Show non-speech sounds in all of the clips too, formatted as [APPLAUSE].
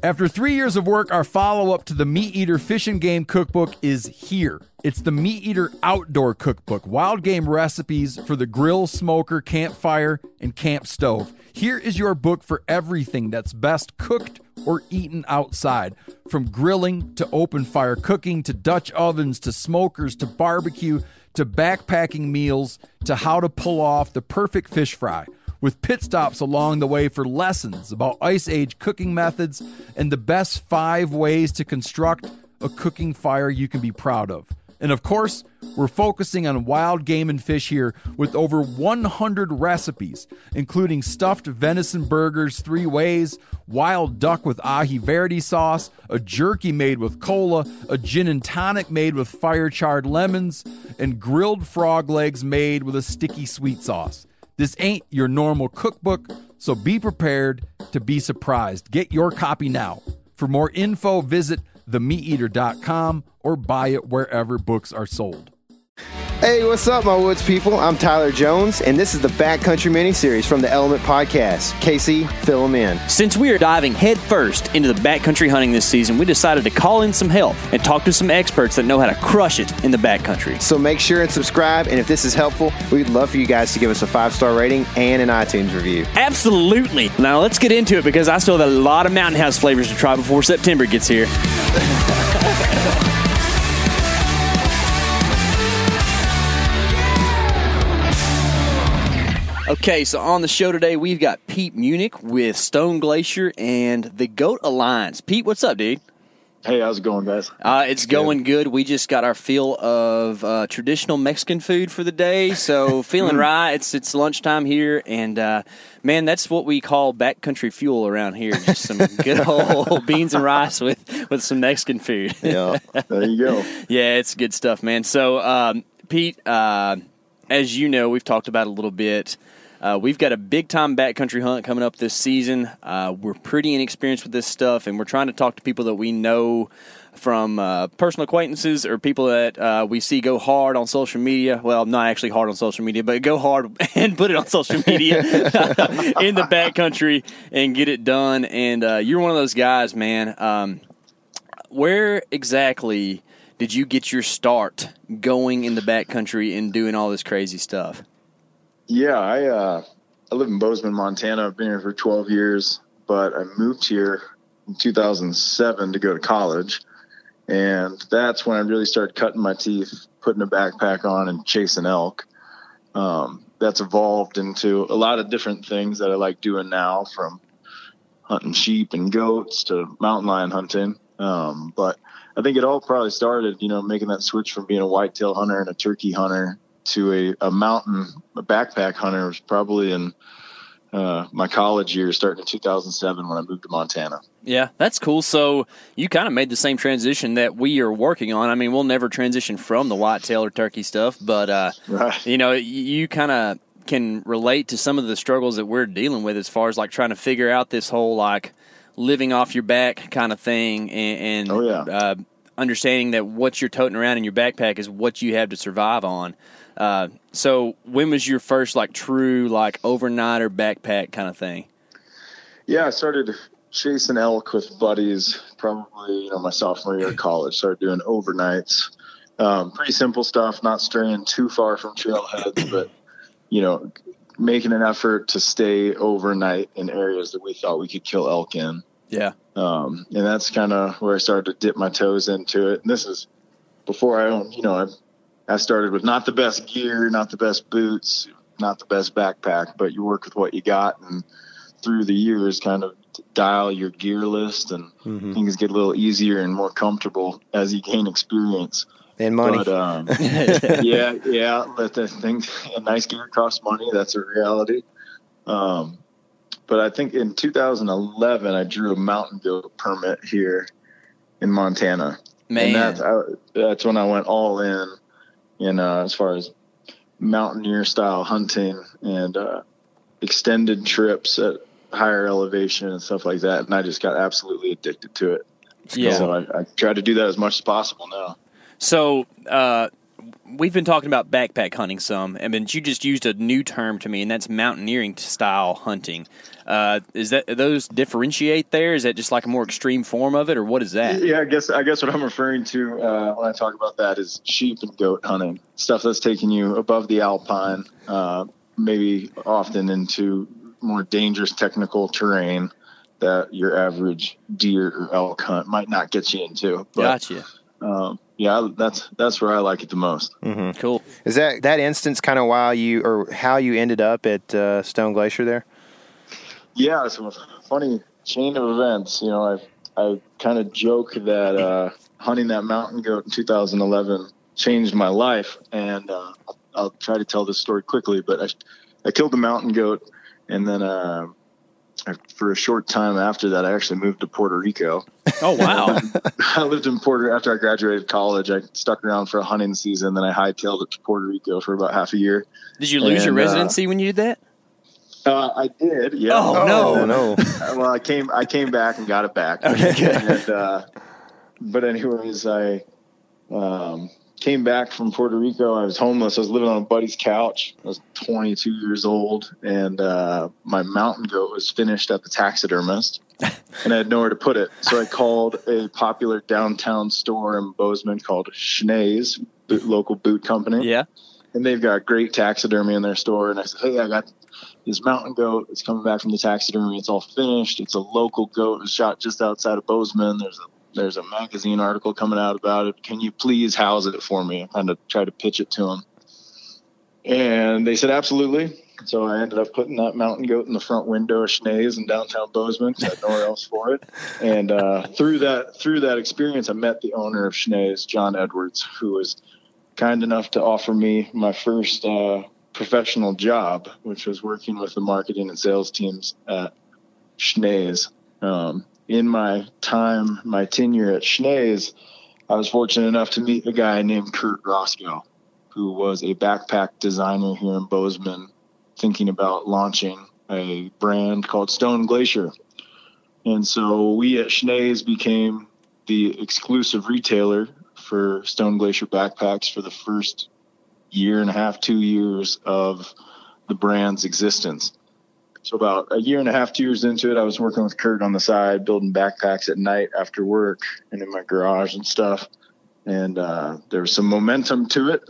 After three years of work, our follow up to the Meat Eater Fish and Game Cookbook is here. It's the Meat Eater Outdoor Cookbook wild game recipes for the grill, smoker, campfire, and camp stove. Here is your book for everything that's best cooked or eaten outside. From grilling to open fire cooking to Dutch ovens to smokers to barbecue to backpacking meals to how to pull off the perfect fish fry with pit stops along the way for lessons about Ice Age cooking methods and the best five ways to construct a cooking fire you can be proud of. And of course, we're focusing on wild game and fish here with over 100 recipes, including stuffed venison burgers three ways, wild duck with aji verde sauce, a jerky made with cola, a gin and tonic made with fire charred lemons, and grilled frog legs made with a sticky sweet sauce. This ain't your normal cookbook, so be prepared to be surprised. Get your copy now. For more info, visit themeateater.com or buy it wherever books are sold. Hey, what's up, my woods people? I'm Tyler Jones, and this is the Backcountry mini-series from the Element Podcast. Casey, fill them in. Since we are diving headfirst into the backcountry hunting this season, we decided to call in some help and talk to some experts that know how to crush it in the backcountry. So make sure and subscribe, and if this is helpful, we'd love for you guys to give us a five-star rating and an iTunes review. Absolutely. Now let's get into it because I still have a lot of Mountain House flavors to try before September gets here. [LAUGHS] Okay, so on the show today, we've got Pete Muennich with Stone Glacier and the Goat Alliance. Pete, what's up, dude? Hey, how's it going, guys? Uh, it's going good. We just got our feel of uh, traditional Mexican food for the day, so [LAUGHS] feeling right. It's it's lunchtime here, and uh, man, that's what we call backcountry fuel around here. Just some [LAUGHS] good old beans and rice with with some Mexican food. Yeah, there you go. [LAUGHS] yeah, it's good stuff, man. So, um, Pete, uh, as you know, we've talked about a little bit. Uh, we've got a big time backcountry hunt coming up this season. Uh, we're pretty inexperienced with this stuff, and we're trying to talk to people that we know from uh, personal acquaintances or people that uh, we see go hard on social media. Well, not actually hard on social media, but go hard [LAUGHS] and put it on social media [LAUGHS] in the backcountry and get it done. And uh, you're one of those guys, man. Um, where exactly did you get your start going in the backcountry and doing all this crazy stuff? Yeah, I uh, I live in Bozeman, Montana. I've been here for 12 years, but I moved here in 2007 to go to college, and that's when I really started cutting my teeth, putting a backpack on, and chasing elk. Um, that's evolved into a lot of different things that I like doing now, from hunting sheep and goats to mountain lion hunting. Um, but I think it all probably started, you know, making that switch from being a whitetail hunter and a turkey hunter to a, a mountain a backpack hunter was probably in uh, my college years, starting in 2007 when I moved to Montana. Yeah, that's cool. So you kind of made the same transition that we are working on. I mean, we'll never transition from the whitetail or turkey stuff, but uh, right. you know, you kind of can relate to some of the struggles that we're dealing with as far as like trying to figure out this whole like living off your back kind of thing, and, and oh, yeah. uh, understanding that what you're toting around in your backpack is what you have to survive on. Uh, so when was your first like true like overnighter backpack kind of thing? Yeah, I started chasing elk with buddies probably you know my sophomore year of college. Started doing overnights. Um, pretty simple stuff, not straying too far from trailheads, but you know, making an effort to stay overnight in areas that we thought we could kill elk in. Yeah. Um, and that's kind of where I started to dip my toes into it. And this is before I owned, you know, I I started with not the best gear, not the best boots, not the best backpack, but you work with what you got, and through the years, kind of dial your gear list, and mm-hmm. things get a little easier and more comfortable as you gain experience and money. But, um, [LAUGHS] yeah, yeah, let the things a nice gear costs money. That's a reality. Um, but I think in 2011, I drew a mountain goat permit here in Montana. Man, and that's I, that's when I went all in in uh, as far as mountaineer style hunting and uh, extended trips at higher elevation and stuff like that. And I just got absolutely addicted to it. Yeah. So I, I try to do that as much as possible now. So, uh, we've been talking about backpack hunting some, and then you just used a new term to me, and that's mountaineering style hunting. Uh, is that those differentiate there? Is that just like a more extreme form of it, or what is that? Yeah, I guess I guess what I'm referring to uh, when I talk about that is sheep and goat hunting, stuff that's taking you above the alpine, uh, maybe often into more dangerous technical terrain that your average deer or elk hunt might not get you into. But, Gotcha. Um, yeah, that's that's where I like it the most. Cool. Is that that instance kind of why you or how you ended up at uh, Stone Glacier there? Yeah, it's a funny chain of events. You know, I I kind of joke that uh, hunting that mountain goat in 2011 changed my life, and uh, I'll, I'll try to tell this story quickly. But I I killed the mountain goat, and then uh, for a short time after that, I actually moved to Puerto Rico. Oh wow. [LAUGHS] I lived in Puerto after I graduated college. I stuck around for a hunting season, then I hightailed it to Puerto Rico for about half a year. did you lose your And, uh, residency when you did that? Uh, I did, yeah. Oh, no. Oh no! Uh, [LAUGHS] well, I came I came back and got it back. Okay. And, uh, but anyways, I um, came back from Puerto Rico. I was homeless. I was living on a buddy's couch. I was 22 years old, and uh, my mountain goat was finished at the taxidermist, [LAUGHS] and I had nowhere to put it. So I called a popular downtown store in Bozeman called Schnee's, boot, local boot company Yeah. and they've got great taxidermy in their store. And I said, Hey, I got this mountain goat. It's coming back from the taxidermy. It's all finished. It's a local goat. It was shot just outside of Bozeman. There's a there's a magazine article coming out about it. Can you please house it for me? I kind of tried to pitch it to them. And they said, absolutely. So I ended up putting that mountain goat in the front window of Schnee's in downtown Bozeman. 'cause I had nowhere else for it. And uh, through that through that experience, I met the owner of Schnee's, John Edwards, who was kind enough to offer me my first uh, professional job, which was working with the marketing and sales teams at Schnee's. Um, in my time, my tenure at Schnee's, I was fortunate enough to meet a guy named Kurt Racicot, who was a backpack designer here in Bozeman, thinking about launching a brand called Stone Glacier. And so we at Schnee's became the exclusive retailer for Stone Glacier backpacks for the first year and a half, two years of the brand's existence. So about a year and a half, two years into it, I was working with Kurt on the side, building backpacks at night after work and in my garage and stuff. And uh, there was some momentum to it.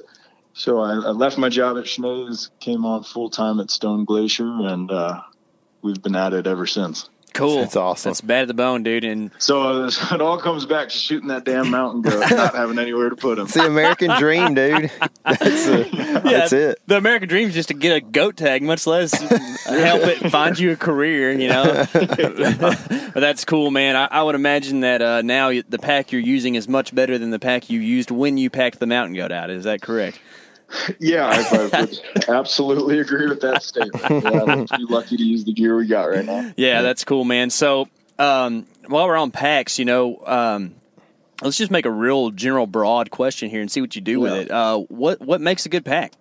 So I, I left my job at Schnee's, came on full time at Stone Glacier, and uh, we've been at it ever since. Cool. That's awesome. It's bad at the bone, dude. And So uh, [LAUGHS] it all comes back to shooting that damn mountain goat, not having anywhere to put him. It's the American dream, dude. [LAUGHS] That's, uh, that's it. The American dream is just to get a goat tag, much less help it find you a career, you know. [LAUGHS] but that's cool, man. I, I would imagine that uh, now the pack you're using is much better than the pack you used when you packed the mountain goat out. Is that correct? Yeah, I, I [LAUGHS] would absolutely agree with that statement. Yeah, I'm pretty lucky to use the gear we got right now. Yeah, that's cool, man. So um, while we're on packs, you know, um, let's just make a real general, broad question here and see what you do with it. Uh, what what makes a good pack?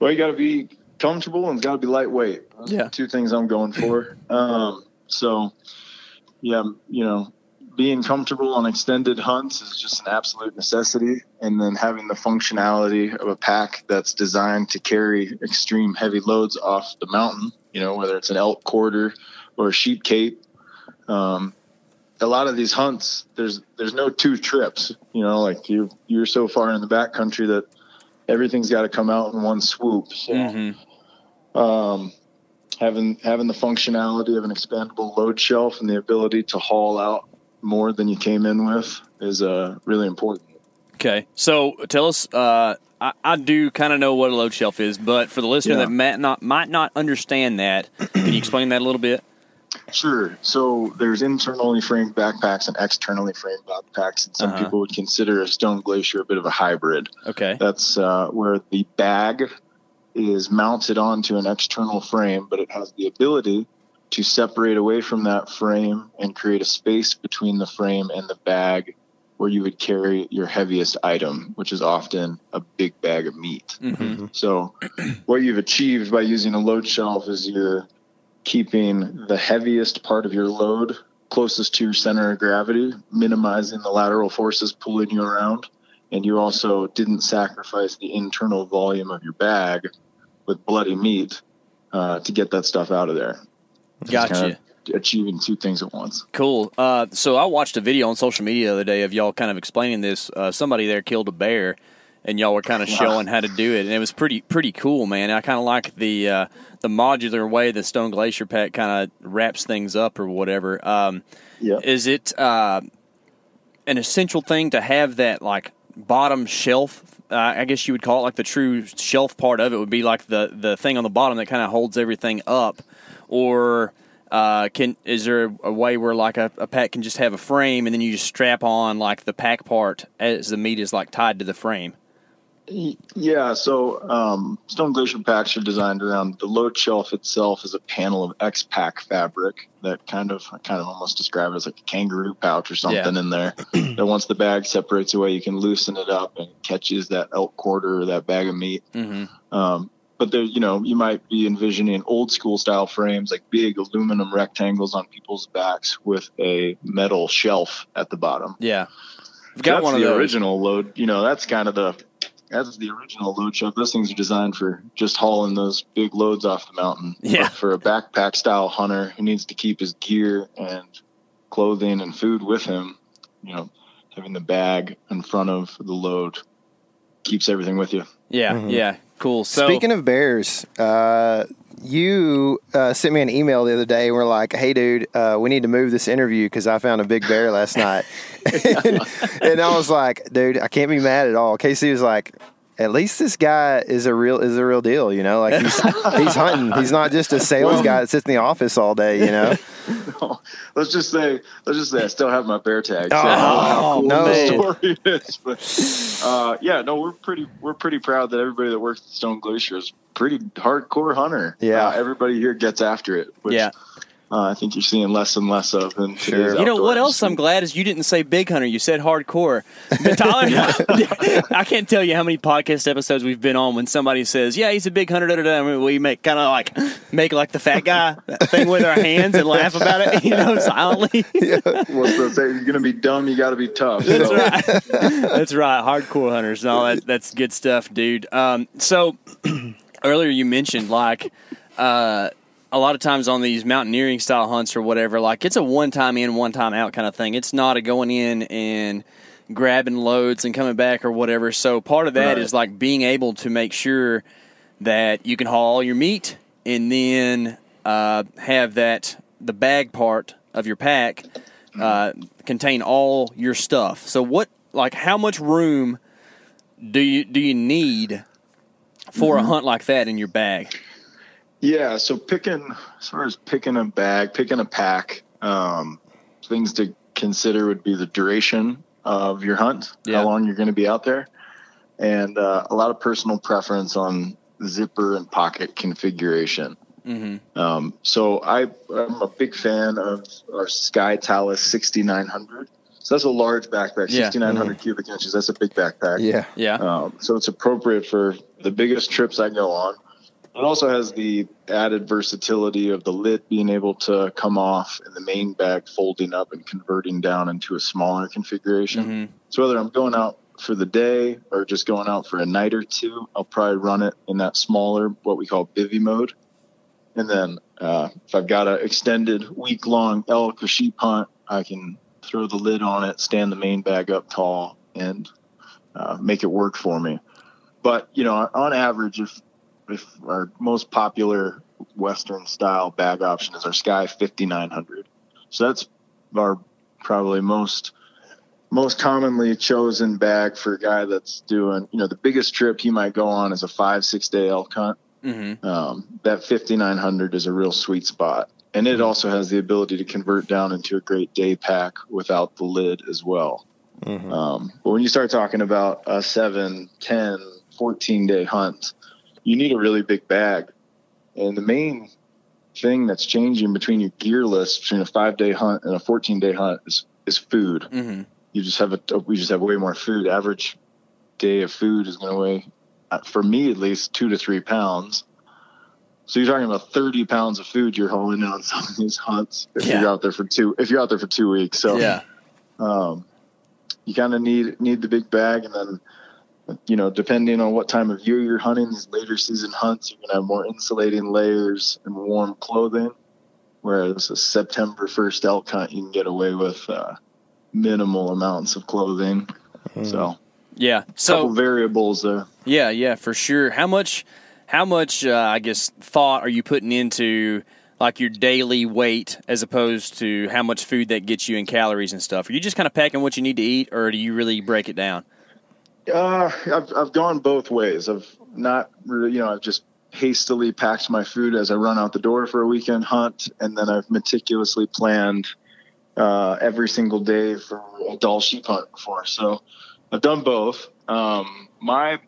Well, you got to be comfortable and it's got to be lightweight. Those Yeah. two things I'm going for. Um, so, yeah, you know, being comfortable on extended hunts is just an absolute necessity. And then having the functionality of a pack that's designed to carry extreme heavy loads off the mountain, you know, whether it's an elk quarter or a sheep cape. Um, a lot of these hunts, there's there's no two trips. You know, like you you're so far in the backcountry that everything's got to come out in one swoop. So, Mm-hmm. um, having having the functionality of an expandable load shelf and the ability to haul out more than you came in with is uh, really important. Okay, so tell us. Uh, I, I do kind of know what a load shelf is, but for the listener Yeah. that might not might not understand that, can you explain that a little bit? Sure. So there's internally framed backpacks and externally framed backpacks, and some Uh-huh. people would consider a Stone Glacier a bit of a hybrid. Okay. That's uh, where the bag is mounted onto an external frame, but it has the ability to separate away from that frame and create a space between the frame and the bag where you would carry your heaviest item, which is often a big bag of meat. hmm So, [CLEARS THROAT] what you've achieved by using a load shelf is you're keeping the heaviest part of your load closest to your center of gravity, minimizing the lateral forces pulling you around, and you also didn't sacrifice the internal volume of your bag with bloody meat uh, to get that stuff out of there. Gotcha. Kind of achieving two things at once. Cool. Uh, so I watched a video on social media the other day of y'all kind of explaining this. Uh, somebody there killed a bear, and y'all were kind of [LAUGHS] showing how to do it, and it was pretty pretty cool, man. I kind of like the uh, the modular way the Stone Glacier Pack kind of wraps things up or whatever. Um, Yeah. Is it uh, an essential thing to have that like bottom shelf? Uh, I guess you would call it like the true shelf part of it would be like the the thing on the bottom that kind of holds everything up, or uh, can is there a way where like a, a pack can just have a frame and then you just strap on like the pack part as the meat is like tied to the frame? Yeah, so um, Stone Glacier packs are designed around the load shelf itself is a panel of X-Pac fabric that kind of I kind of almost describe it as like a kangaroo pouch or something Yeah. in there. [CLEARS THROAT] that once the bag separates away, you can loosen it up and it catches that elk quarter or that bag of meat. Mm-hmm. Um, but there, you know, you might be envisioning old school style frames, like big aluminum rectangles on people's backs with a metal shelf at the bottom. Yeah, I've got that's one of the those. original load. You know, that's kind of the that's the original load shelf. Those things are designed for just hauling those big loads off the mountain. Yeah. But for a backpack style hunter who needs to keep his gear and clothing and food with him, you know, having the bag in front of the load keeps everything with you. Yeah, mm-hmm. yeah, cool. So Speaking of bears, uh, you uh, sent me an email the other day and we're like, hey, dude, uh, we need to move this interview because I found a big bear last night. [LAUGHS] and, and I was like, dude, I can't be mad at all. Casey was like, at least this guy is a real is a real deal, you know. Like he's [LAUGHS] he's hunting. He's not just a sales guy that sits in the office all day, you know. [LAUGHS] let's just say, let's just say, I still have my bear tag. So Oh, I don't know how cool no. the story [LAUGHS] is, but uh, yeah, no, we're pretty, we're pretty proud that everybody that works at Stone Glacier is pretty hardcore hunter. Yeah. uh, everybody here gets after it. Which, Yeah. Uh, I think you're seeing less and less of in Sure. You know what else I'm glad is you didn't say big hunter. You said hardcore. But Tyler, [LAUGHS] I can't tell you how many podcast episodes we've been on when somebody says, "Yeah, he's a big hunter." Da, da, da. I mean, we make kind of like make like the fat guy thing with our hands and laugh about it, you know, [LAUGHS] silently. yeah. Well, so say you're gonna be dumb, you got to be tough. That's right. That's right. Hardcore hunters. No, that, that's good stuff, dude. Um, so [CLEARS THROAT] earlier you mentioned like uh, a lot of times on these mountaineering style hunts or whatever, like it's a one time in, one time out kind of thing. It's not a going in and grabbing loads and coming back or whatever. So part of that is Right. like being able to make sure that you can haul all your meat and then uh, have that the bag part of your pack uh, contain all your stuff. So what like how much room do you do you need for a hunt like that in your bag? Yeah, so picking as far as picking a bag, picking a pack, um, things to consider would be the duration of your hunt, Yeah. how long you're going to be out there, and uh, a lot of personal preference on zipper and pocket configuration. Mm-hmm. Um, so I, I'm a big fan of our Sky Talus 6900. So that's a large backpack, Yeah. 6900 cubic inches. That's a big backpack. Yeah. Yeah. Um, so it's appropriate for the biggest trips I go on. It also has the added versatility of the lid being able to come off and the main bag folding up and converting down into a smaller configuration. Mhm. So whether I'm going out for the day or just going out for a night or two, I'll probably run it in that smaller, what we call bivy mode. And then uh, if I've got an extended week long elk or sheep hunt, I can throw the lid on it, stand the main bag up tall, and uh, make it work for me. But you know, on average, if if our most popular Western style bag option is our Sky 5900, so that's our probably most most commonly chosen bag for a guy that's doing you know the biggest trip he might go on is a five six day elk hunt Mm-hmm. um, that 5900 is a real sweet spot and it also has the ability to convert down into a great day pack without the lid as well Mhm. um, but when you start talking about a 7 10 14 day hunt you need a really big bag and the main thing that's changing between your gear list between a five day hunt and a 14 day hunt is, is food Mm-hmm. you just have a we just have way more food. Average day of food is going to weigh, uh, for me at least, two to three pounds. So you're talking about 30 pounds of food you're hauling in on [LAUGHS] some of these hunts if Yeah. you're out there for two if you're out there for two weeks. So Yeah. um, you kind of need need the big bag, and then you know, depending on what time of year you're hunting, these later season hunts, you're gonna have more insulating layers and warm clothing. Whereas a September first elk hunt, you can get away with uh, minimal amounts of clothing. Mm. So yeah, so couple variables there. Yeah, yeah, for sure. How much? How much? Uh, I guess thought are you putting into? like your daily weight as opposed to how much food that gets you in calories and stuff? Are you just kind of packing what you need to eat, or do you really break it down? Uh, I've I've gone both ways. I've not really, you know, I've just hastily packed my food as I run out the door for a weekend hunt, and then I've meticulously planned uh, every single day for a Dall sheep hunt before. So I've done both. Um, my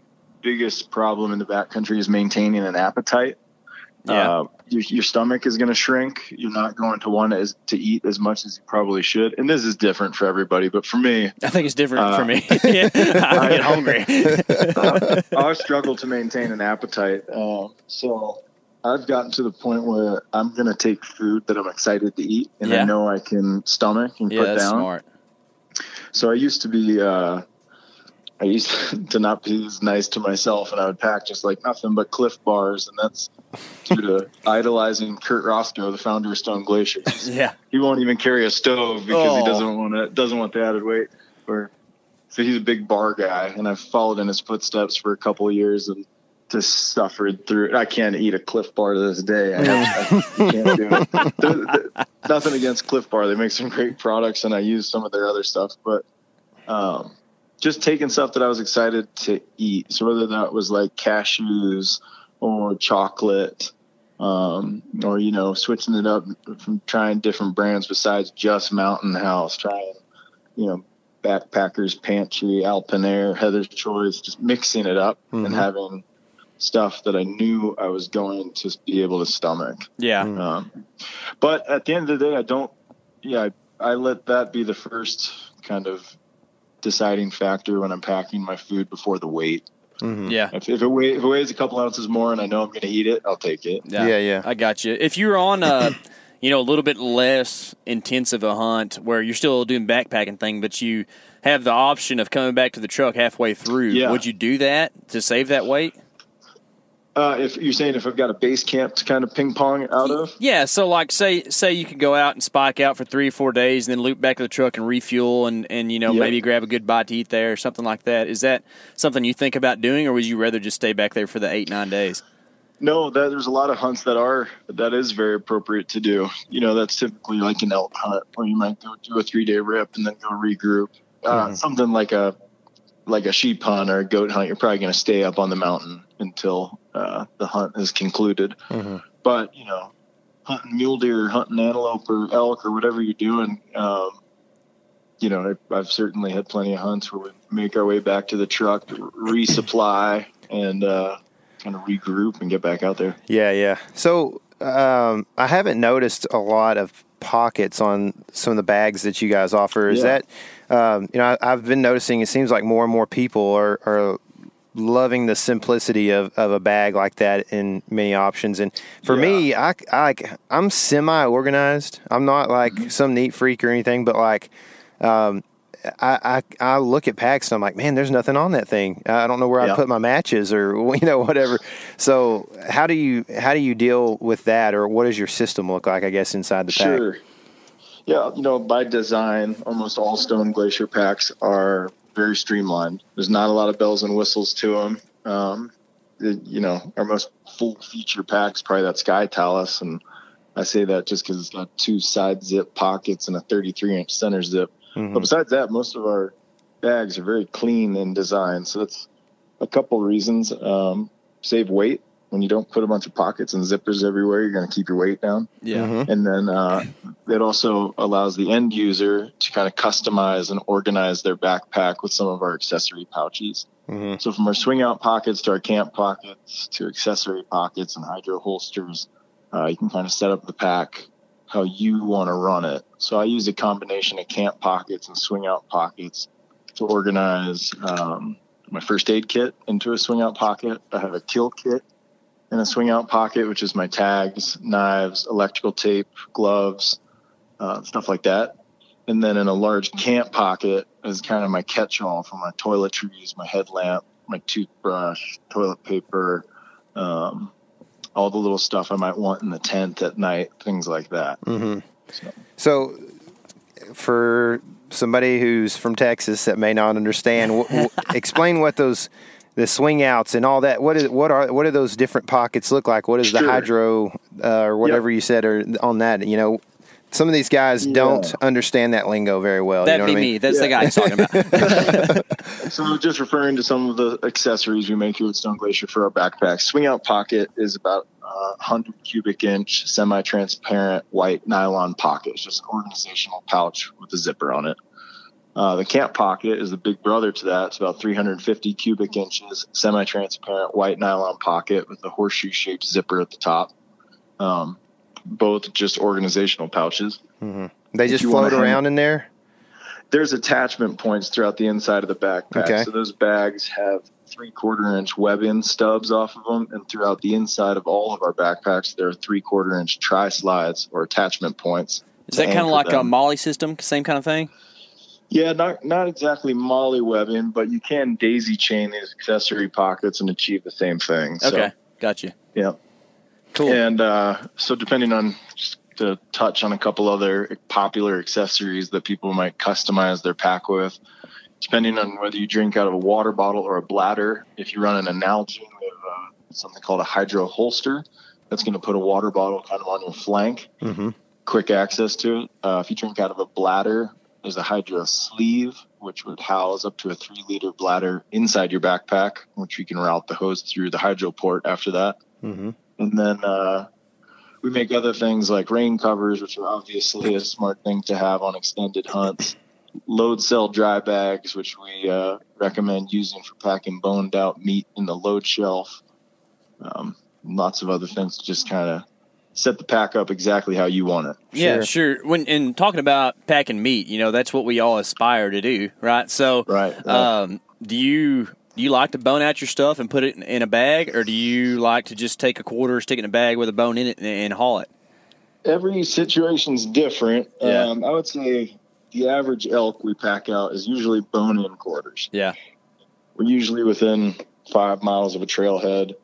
biggest problem in the backcountry is maintaining an appetite. Yeah. Uh, your, your, stomach is going to shrink. You're not going to want to, to eat as much as you probably should. And this is different for everybody, but for me, I think it's different uh, for me. [LAUGHS] [LAUGHS] I get hungry. [LAUGHS] I struggle to maintain an appetite. Uh, so I've gotten to the point where I'm going to take food that I'm excited to eat and yeah. I know I can stomach and yeah, put down. Smart. So I used to be, uh, I used [LAUGHS] to not be as nice to myself, and I would pack just like nothing but Clif bars, and that's due to [LAUGHS] idolizing Kurt Racicot, the founder of Stone Glacier. [LAUGHS] yeah, he won't even carry a stove because oh. he doesn't want to doesn't want the added weight. Or so he's a big bar guy, and I've followed in his footsteps for a couple of years, and just suffered through it. I can't eat a Clif bar to this day. I, I can't do it. They're, they're, nothing against Clif Bar; they make some great products, and I use some of their other stuff, but. Um, just taking stuff that I was excited to eat. So whether that was like cashews or chocolate, um, or you know, switching it up from trying different brands besides just Mountain House, trying you know, Backpackers Pantry, AlpineAire, Heather's Choice, just mixing it up mm-hmm. and having stuff that I knew I was going to be able to stomach. Yeah. Um, but at the end of the day, I don't. Yeah, I, I let that be the first kind of deciding factor when I'm packing my food before the weight. Mm-hmm. Yeah. If, if, it weighs, if it weighs a couple ounces more and I know I'm going to eat it, I'll take it. Yeah, yeah, yeah. I got you. If you're on a, [LAUGHS] you know, a little bit less intensive a hunt where you're still doing backpacking thing, but you have the option of coming back to the truck halfway through, yeah. would you do that to save that weight? Uh, if you're saying if I've got a base camp to kind of ping pong out of, yeah. So like, say say you could go out and spike out for three or four days, and then loop back to the truck and refuel, and and you know yep. maybe grab a good bite to eat there or something like that. Is that something you think about doing, or would you rather just stay back there for the eight nine days? No, that, there's a lot of hunts that are that is very appropriate to do. You know, that's typically like an elk hunt where you might go do a three day rip and then go regroup. Uh, mm-hmm. Something like a like a sheep hunt or a goat hunt, you're probably going to stay up on the mountain until uh, the hunt is concluded. Mm-hmm. But you know, hunting mule deer, hunting antelope or elk or whatever you're doing, um, you know, I, have certainly had plenty of hunts where we make our way back to the truck, resupply, and uh, kind of regroup and get back out there. Yeah, yeah. So um, I haven't noticed a lot of pockets on some of the bags that you guys offer. Is yeah. that, um, you know, I, have been noticing it seems like more and more people are, are loving the simplicity of, of a bag like that in many options. And for yeah. me, I, I, I'm semi organized. I'm not like mm-hmm. some neat freak or anything, but like, um, I, I, I look at packs and I'm like, man, there's nothing on that thing. I don't know where I put my matches or [LAUGHS] you know whatever. So how do you how do you deal with that, or what does your system look like? I guess inside the pack. Sure. Yeah, you know, by design, almost all Stone Glacier packs are very streamlined. There's not a lot of bells and whistles to them. Um, it, you know, our most full feature packs probably that Sky Talus, and I say that just because it's got two side zip pockets and a 33 inch center zip. Mm-hmm. But besides that, most of our bags are very clean in design. So that's a couple reasons. Um, save weight when you don't put a bunch of pockets and zippers everywhere, you're going to keep your weight down. Yeah. Mm-hmm. And then uh, it also allows the end user to kind of customize and organize their backpack with some of our accessory pouches. Mm-hmm. So from our swing out pockets to our camp pockets to accessory pockets and hydro holsters, uh, you can kind of set up the pack how you want to run it. So I use a combination of camp pockets and swing out pockets to organize um, my first aid kit into a swing out pocket. I have a kill kit in a swing out pocket, which is my tags, knives, electrical tape, gloves, uh, stuff like that. And then in a large camp pocket, is kind of my catch-all for my toiletries, my headlamp, my toothbrush, toilet paper, um, all the little stuff I might want in the tent at night, things like that. Mm-hmm. So. so, for somebody who's from Texas that may not understand, w- w- [LAUGHS] explain what those the swing outs and all that. What is what are what do those different pockets look like? What is sure. the hydro uh, or whatever yep. you said or on that? You know, some of these guys yeah. don't understand that lingo very well. That'd you know be I mean? me. That's yeah. the guy talking about. [LAUGHS] so, just referring to some of the accessories we make here at Stone Glacier for our backpacks. Swing out pocket is about uh, 100 cubic inch, semi transparent white nylon pocket. It's just an organizational pouch with a zipper on it. Uh, the camp pocket is the big brother to that. It's about 350 cubic inches, semi transparent white nylon pocket with a horseshoe shaped zipper at the top. Um, both just organizational pouches. Mm-hmm. They just float around hang, in there? There's attachment points throughout the inside of the backpack. Okay. So those bags have three quarter inch webbing stubs off of them, and throughout the inside of all of our backpacks, there are three quarter inch tri slides or attachment points. Is that kind of like them. a MOLLE system? Same kind of thing? Yeah, not not exactly MOLLE webbing, but you can daisy chain these accessory pockets and achieve the same thing. So, okay, gotcha. Yeah. Cool. And uh, so, depending on just to touch on a couple other popular accessories that people might customize their pack with, depending on whether you drink out of a water bottle or a bladder. If you run an Nalgene, we have uh, something called a hydro holster. That's going to put a water bottle kind of on your flank, mm-hmm. quick access to it. Uh, if you drink out of a bladder, there's a hydro sleeve, which would house up to a three liter bladder inside your backpack, which you can route the hose through the hydro port after that. Mm-hmm. And then uh, we make other things like rain covers, which are obviously a smart thing to have on extended hunts. Load cell dry bags, which we uh, recommend using for packing boned out meat in the load shelf. Um, lots of other things to just kind of set the pack up exactly how you want it. Yeah, sure. When and talking about packing meat, you know, that's what we all aspire to do, right? So, right. right. Um, do you do you like to bone out your stuff and put it in, in, a bag, or do you like to just take a quarter, stick it in a bag with a bone in it, and, and haul it? Every situation's different. Yeah. Um, I would say the average elk we pack out is usually bone in quarters. Yeah. We're usually within five miles of a trailhead,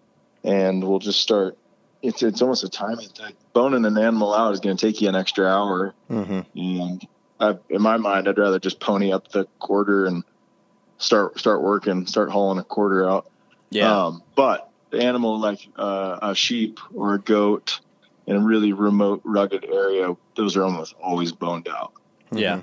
and we'll just start it's it's almost a timing thing. Boning an animal out is going to take you an extra hour, mm-hmm. and I, in my mind, I'd rather just pony up the quarter and start start working, start hauling a quarter out. Yeah. Um, but the animal like uh, a sheep or a goat in a really remote, rugged area, those are almost always boned out. Mm-hmm. Yeah.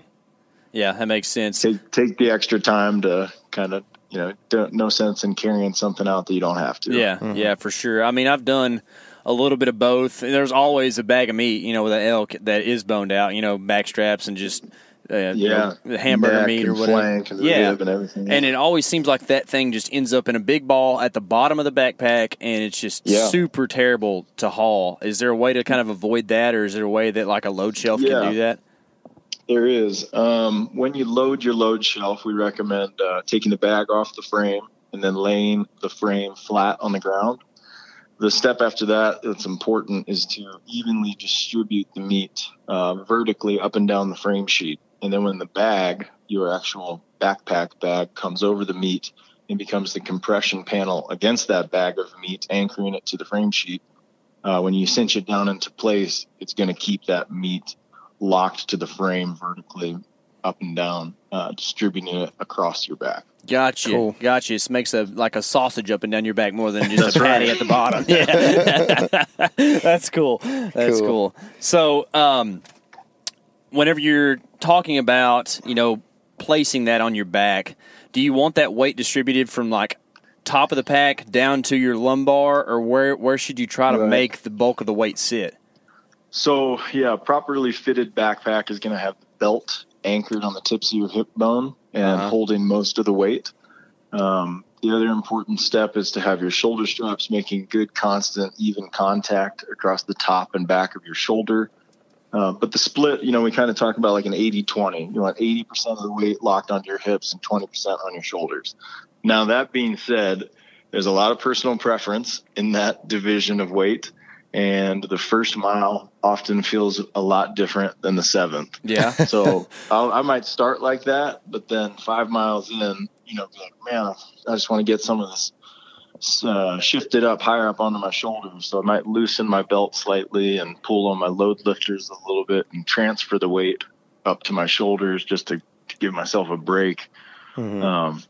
Yeah, that makes sense. Take take the extra time to kind of you know, no sense in carrying something out that you don't have to. Yeah, mm-hmm. yeah, for sure. I mean, I've done a little bit of both. There's always a bag of meat, you know, with an elk that is boned out, you know, back straps and just uh, yeah, you know, hamburger meat or whatever. And yeah, and everything. And it always seems like that thing just ends up in a big ball at the bottom of the backpack, and it's just yeah. super terrible to haul. Is there a way to kind of avoid that, or is there a way that like a load shelf yeah. can do that? There is. Um, when you load your load shelf, we recommend uh, taking the bag off the frame and then laying the frame flat on the ground the step after that that's important is to evenly distribute the meat uh, vertically up and down the frame sheet. And then when the bag, your actual backpack bag, comes over the meat and becomes the compression panel against that bag of meat, anchoring it to the frame sheet, uh, when you cinch it down into place, it's going to keep that meat locked to the frame vertically up and down, uh, distributing it across your back. Gotcha. Cool. Gotcha. It makes a like a sausage up and down your back more than just [LAUGHS] a patty right. at the bottom. [LAUGHS] Yeah. [LAUGHS] That's cool. That's cool. cool. So, um, whenever you're talking about, you know, placing that on your back, do you want that weight distributed from like top of the pack down to your lumbar or where where should you try to right. make the bulk of the weight sit? So, yeah, properly fitted backpack is going to have the belt anchored on the tips of your hip bone and uh-huh. holding most of the weight. Um, the other important step is to have your shoulder straps making good, constant, even contact across the top and back of your shoulder. Uh, but the split, you know, we kind of talk about like an 80 20. You want 80% of the weight locked onto your hips and 20% on your shoulders. Now, that being said, there's a lot of personal preference in that division of weight. And the first mile often feels a lot different than the seventh. Yeah. [LAUGHS] So I'll, I might start like that, but then five miles in, you know, be like, man, I just want to get some of this uh, shifted up higher up onto my shoulders. So I might loosen my belt slightly and pull on my load lifters a little bit and transfer the weight up to my shoulders just to, to give myself a break. Mm-hmm. Um,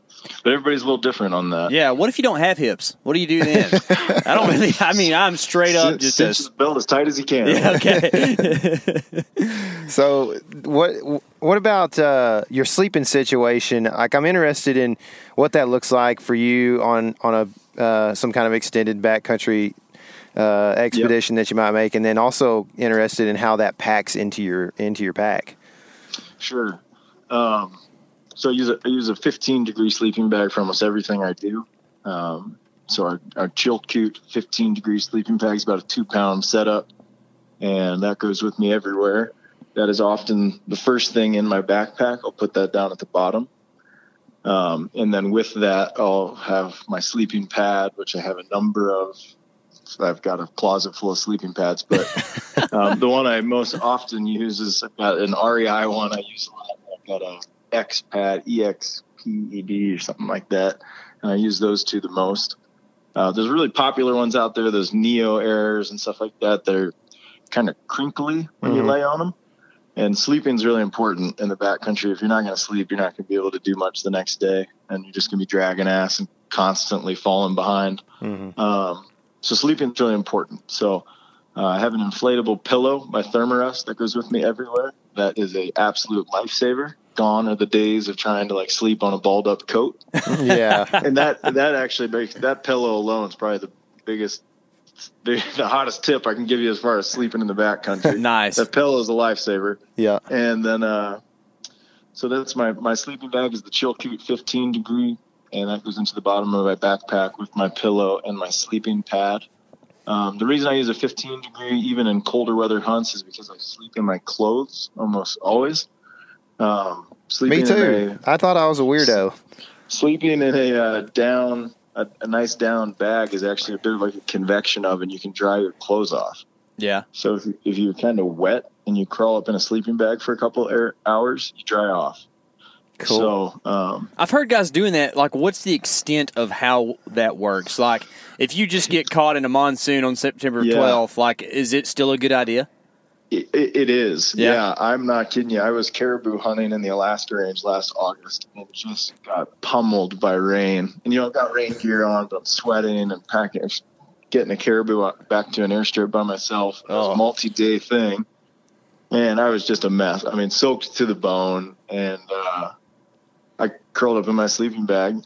but everybody's a little different on that. Yeah. What if you don't have hips? What do you do then? [LAUGHS] I don't really. I mean, I'm straight up Cinch- just cinch as. the belt as tight as you can. Yeah. Okay. [LAUGHS] So what what about uh, your sleeping situation? Like I'm interested in what that looks like for you on on a uh, some kind of extended backcountry uh, expedition that you might make, and then also interested in how that packs into your into your pack. Sure. Um, so I use a I use a 15 degree sleeping bag for almost everything I do. Um, so our, our Chilkoot 15 degree sleeping bag is about a two pound setup, and that goes with me everywhere. That is often the first thing in my backpack. I'll put that down at the bottom. Um, and then with that, I'll have my sleeping pad, which I have a number of. I've got a closet full of sleeping pads, but [LAUGHS] um, the one I most often use is I've got an REI one I use a lot. I've got a X pad, EXPED or something like that. And I use those two the most. Uh, there's really popular ones out there. There's Neo Airs and stuff like that. They're kind of crinkly when you Mhm. lay on them. And sleeping is really important in the backcountry. If you're not going to sleep, you're not going to be able to do much the next day, and you're just going to be dragging ass and constantly falling behind. Mm-hmm. Um, so sleeping is really important. So uh, I have an inflatable pillow, my Thermarest, that goes with me everywhere. That is a absolute lifesaver. Gone are the days of trying to like sleep on a balled up coat, [LAUGHS] Yeah, [LAUGHS] and that that actually makes that pillow alone is probably the biggest, the, the hottest tip I can give you as far as sleeping in the back country. [LAUGHS] nice. That pillow is a lifesaver. yeah. And then, uh, so that's my, my sleeping bag is the Chilkoot 15 degree, and that goes into the bottom of my backpack with my pillow and my sleeping pad. Um, the reason I use a 15 degree even in colder weather hunts is because I sleep in my clothes almost always. Um, sleeping Me too. In I thought I was a weirdo. sleeping in a uh, down, a, a nice down bag is actually a bit of like a convection oven. You can dry your clothes off. yeah. So if, you- if you're kind of wet and you crawl up in a sleeping bag for a couple air, hours, you dry off. Cool. So um, I've heard guys doing that. Like, what's the extent of how that works? Like, if you just get caught in a monsoon on September Yeah. 12th, like, is it still a good idea? it, it, is. Yeah. Yeah. I'm not kidding you. I was caribou hunting in the Alaska Range last August and just got pummeled by rain. And you know, I've got rain gear on, but I'm sweating and packing, getting a caribou back to an airstrip by myself. It was Oh. a multi-day thing, and I was just a mess. I mean, soaked to the bone, and uh, curled up in my sleeping bag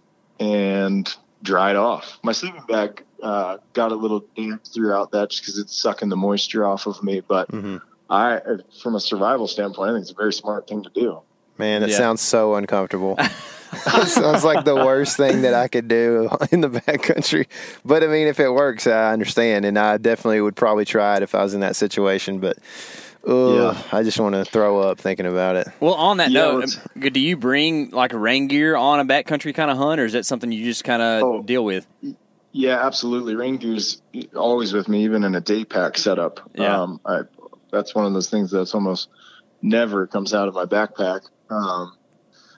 and dried off. My sleeping bag uh, got a little damp throughout that just because it's sucking the moisture off of me, but. Mhm. I, from a survival standpoint, I think it's a very smart thing to do. Man, that Yeah. sounds so uncomfortable. [LAUGHS] Sounds like the worst thing that I could do [LAUGHS] in the backcountry. But I mean, if it works, I understand, and I definitely would probably try it if I was in that situation. But ugh, Yeah. I just want to throw up thinking about it. Well, on that Yeah, note, let's- um, do you bring like rain gear on a backcountry kind of hunt, or is that something you just kind of Oh. deal with? Yeah, absolutely. Rain gear's always with me, even in a day pack setup. Yeah. Um, I, that's one of those things that's almost never comes out of my backpack. Um,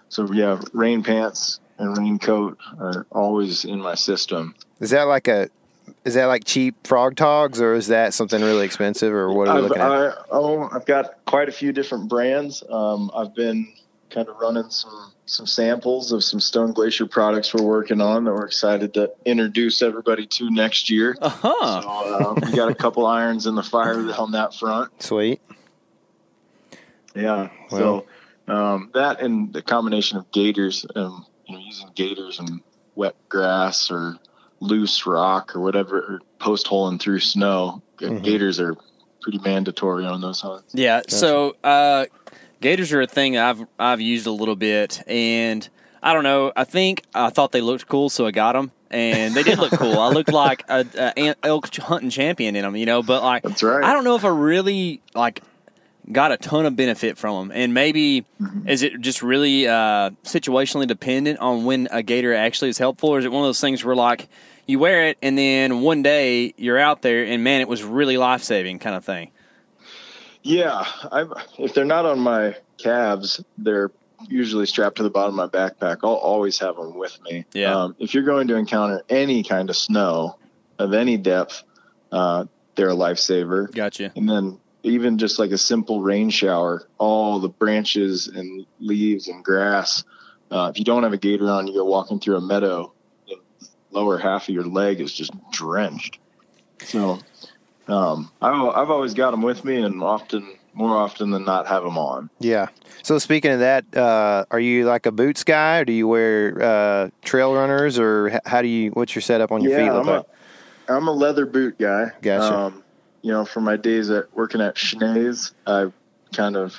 so yeah, rain pants and raincoat are always in my system. Is that like a is that like cheap frog togs, or is that something really expensive, or what are we I've, looking at? I, oh, I've got quite a few different brands. Um, I've been kind of running some some samples of some Stone Glacier products we're working on that we're excited to introduce everybody to next year. Uh huh. So, uh, we got a couple [LAUGHS] irons in the fire on that front. Sweet. Yeah. Well. so um, that and the combination of gaiters, um, you know, using gaiters and wet grass or loose rock or whatever, or post holing through snow. Mhm. Gaiters are pretty mandatory on those hunts. Yeah. So uh, gaiters are a thing I've I've used a little bit, and I don't know. I think I thought they looked cool, so I got them, and they did look [LAUGHS] cool. I looked like a, a an elk hunting champion in them, you know. But like, That's right. I don't know if I really like got a ton of benefit from them. And maybe Mm-hmm. is it just really uh, situationally dependent on when a gaiter actually is helpful, or is it one of those things where like you wear it and then one day you're out there and man, it was really life saving kind of thing. Yeah, I've, if they're not on my calves, they're usually strapped to the bottom of my backpack. I'll always have them with me. Yeah. Um, if you're going to encounter any kind of snow of any depth, uh, they're a lifesaver. Gotcha. And then even just like a simple rain shower, all the branches and leaves and grass. Uh, if you don't have a gaiter on, you go walking through a meadow, the lower half of your leg is just drenched. So um, I've, I've always got them with me, and often, more often than not, have them on. Yeah. So speaking of that, uh, are you like a boots guy, or do you wear uh, trail runners, or how do you? What's your setup on your feet? Look I'm like? a, I'm a leather boot guy. Gotcha. Um, you know, from my days at working at Schnee's, I kind of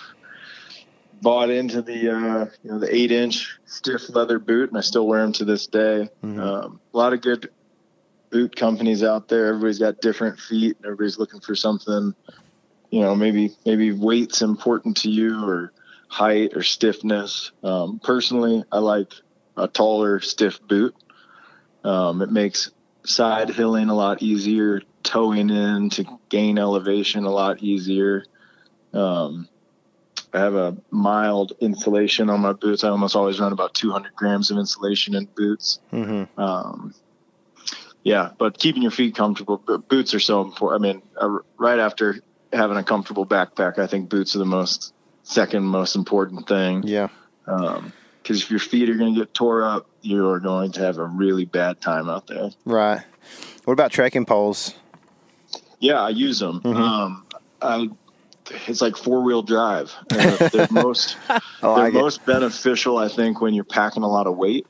bought into the uh, you know the eight inch stiff leather boot, and I still wear them to this day. Mhm. Um, a lot of good boot companies out there. Everybody's got different feet, and everybody's looking for something. You know, maybe maybe weight's important to you, or height, or stiffness. Um, personally, I like a taller, stiff boot. Um, it makes side hilling a lot easier, toeing in to gain elevation a lot easier. Um, I have a mild insulation on my boots. I almost always run about 200 grams of insulation in boots. Mm-hmm. Um, yeah, but keeping your feet comfortable, boots are so important. I mean, uh, right after having a comfortable backpack, I think boots are the most second most important thing. Yeah. Because if your feet are going to get tore up, you are going to have a really bad time out there. Right. What about trekking poles? Yeah, I use them. Mhm. Um, I, it's like four wheel drive. And they're, they're [LAUGHS] most I they're most beneficial, I think, when you're packing a lot of weight.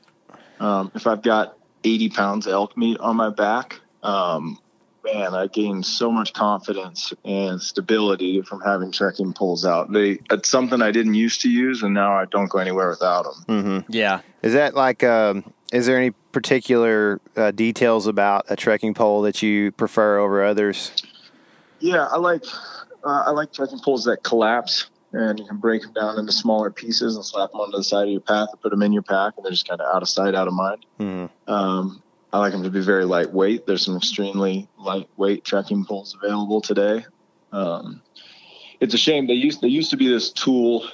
Um, if I've got 80 pounds of elk meat on my back, um, man, I gain so much confidence and stability from having trekking poles out. They it's something I didn't used to use, and now I don't go anywhere without them. Mm-hmm. Yeah. Is that like? Um, is there any particular uh, details about a trekking pole that you prefer over others? Yeah, I like uh, I like trekking poles that collapse and you can break them down into smaller pieces and slap them onto the side of your path and put them in your pack and they're just kind of out of sight, out of mind. Mm-hmm. Um, I like them to be very lightweight. There's some extremely lightweight trekking poles available today. Um, it's a shame they used they used to be this tool.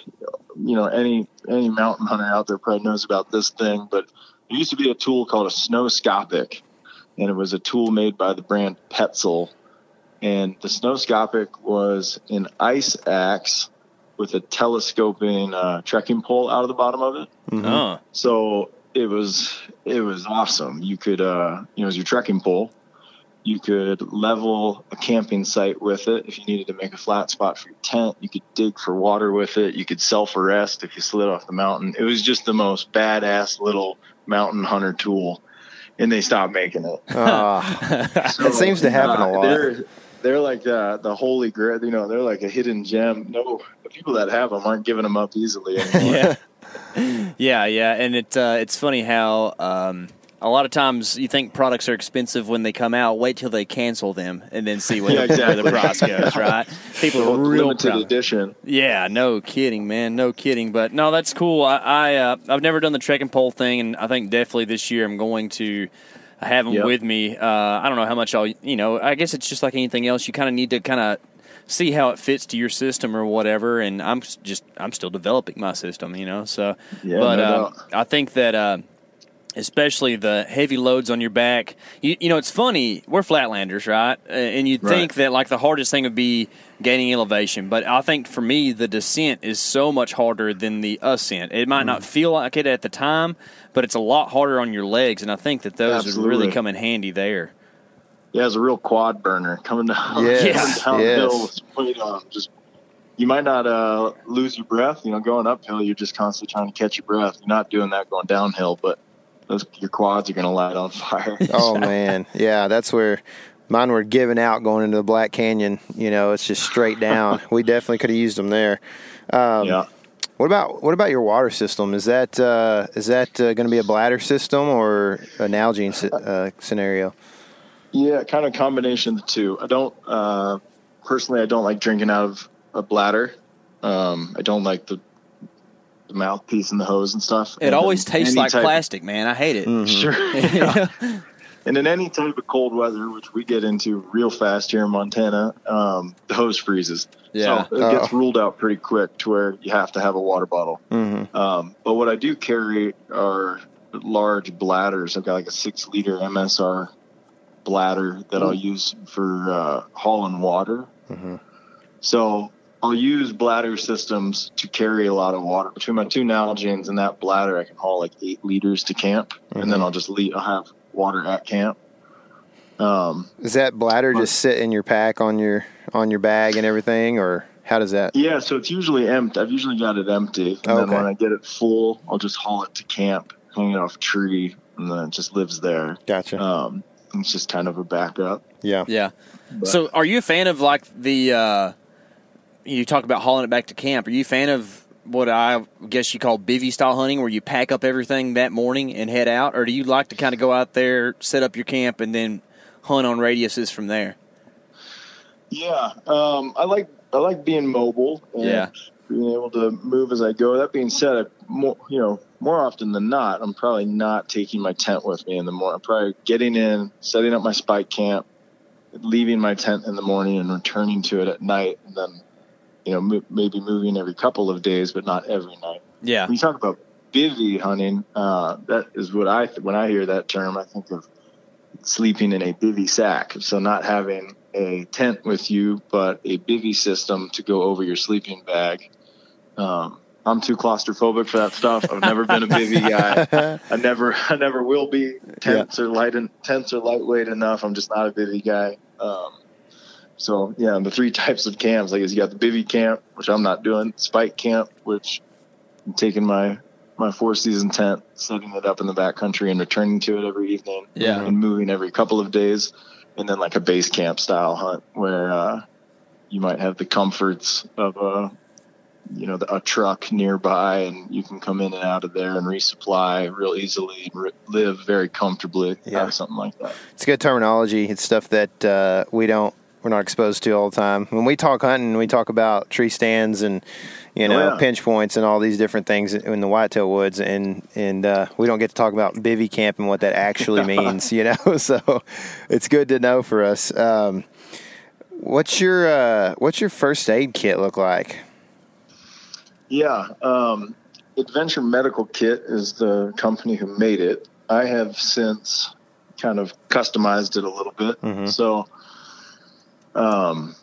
You know, any any mountain hunter out there probably knows about this thing, but there used to be a tool called a snowscopic, and it was a tool made by the brand Petzl. And the snowscopic was an ice axe with a telescoping uh, trekking pole out of the bottom of it. Mm-hmm. Oh. So it was it was awesome. You could uh, you know, as your trekking pole, you could level a camping site with it. If you needed to make a flat spot for your tent, you could dig for water with it. You could self arrest if you slid off the mountain. It was just the most badass little mountain hunter tool, and they stopped making it. Ah, [LAUGHS] So, It seems to happen a lot. They're, they're like uh, the holy grail. You know, they're like a hidden gem. No, the people that have them aren't giving them up easily anymore. [LAUGHS] yeah. yeah, yeah, and it uh, it's funny how um, a lot of times you think products are expensive when they come out. Wait till they cancel them and then see where, [LAUGHS] Yeah, the, the price goes. Right? [LAUGHS] People are real limited proud. edition. Yeah, no kidding, man, no kidding. But no, that's cool. I, I uh, I've never done the trekking pole thing, and I think definitely this year I'm going to have them Yep. with me. Uh, I don't know how much I'll, you know, I guess it's just like anything else. You kind of need to kind of see how it fits to your system or whatever. And I'm just I'm still developing my system, you know. So, Yeah, but no uh. I think that. Uh, Especially the heavy loads on your back. You, you know, it's funny. We're flatlanders, right? Uh, and you'd Right. think that like the hardest thing would be gaining elevation, but I think for me the descent is so much harder than the ascent. It might Mm. not feel like it at the time, but it's a lot harder on your legs, and I think that those would really come in handy there. Yeah, it's a real quad burner coming down, [LAUGHS] Yes, coming downhill yes. with weight on. Just you might not uh, lose your breath. You know, going uphill, you're just constantly trying to catch your breath. You're not doing that going downhill, but those, your quads are going to light on fire. [LAUGHS] oh [LAUGHS] man, yeah, that's where mine were giving out going into the Black Canyon. You know, it's just straight down. [LAUGHS] we definitely could have used them there. Um, yeah. What about what about your water system? Is that uh, is that uh, going to be a bladder system or an Nalgene uh, scenario? Yeah, kind of combination of the two. I don't uh, personally. I don't like drinking out of a bladder. Um, I don't like the, the mouthpiece and the hose and stuff. It And always tastes like type- plastic, man. I hate it. Mm. Sure. [LAUGHS] [LAUGHS] And in any type of cold weather, which we get into real fast here in Montana, um, the hose freezes. Yeah. So it gets Oh. ruled out pretty quick to where you have to have a water bottle. Mm-hmm. Um, but what I do carry are large bladders. I've got like a six liter MSR bladder that I'll use for uh, hauling water. Mhm. So I'll use bladder systems to carry a lot of water. Between my two Nalgene's and that bladder, I can haul like eight liters to camp, and then I'll just leave. I'll have water at camp. Um, Does that bladder just sit in your pack on your on your bag and everything, or how does that? Yeah, so it's usually empty. I've usually got it empty, and Okay. then when I get it full, I'll just haul it to camp, hang it off a tree, and then it just lives there. Gotcha. Um, it's just kind of a backup. yeah. Yeah. But- So, are you a fan of like the? Uh, you talk about hauling it back to camp. Are you a fan of what I guess you call bivy style hunting, where you pack up everything that morning and head out, or do you like to kind of go out there, set up your camp, and then hunt on radiuses from there? Yeah, um, I like I like being mobile. And Yeah. being able to move as I go. That being said, I, more you know, more often than not, I'm probably not taking my tent with me in the morning. I'm probably getting in, setting up my spike camp, leaving my tent in the morning, and returning to it at night, and then you know mo- maybe moving every couple of days, but not every night. Yeah. When you talk about bivy hunting, uh, that is what I when I hear that term, I think of sleeping in a bivy sack. So not having a tent with you, but a bivy system to go over your sleeping bag. Um, I'm too claustrophobic for that stuff. I've never been a bivy guy. [LAUGHS] I never, I never will be. Tents are light and tents are lightweight enough. I'm just not a bivy guy. Um, so yeah, the three [LAUGHS] types of camps, like you got the bivy camp, which I'm not doing, spike camp, which I'm taking my my four season tent, setting it up in the back country and returning to it every evening. Yeah. And moving every couple of days. And then like a base camp style hunt where uh, you might have the comforts of a you know the, a truck nearby and you can come in and out of there and resupply real easily and re- live very comfortably Yeah. or something like that It's good terminology. It's stuff that uh, we don't we're not exposed to all the time. When we talk hunting, we talk about tree stands and you know Oh, yeah. pinch points and all these different things in the whitetail woods, and and uh, we don't get to talk about bivy camp and what that actually [LAUGHS] means. You know, [LAUGHS] so it's good to know for us. Um, what's your uh, what's your first aid kit look like? Yeah, um, Adventure Medical Kit is the company who made it. I have since kind of customized it a little bit. Mhm. So, um,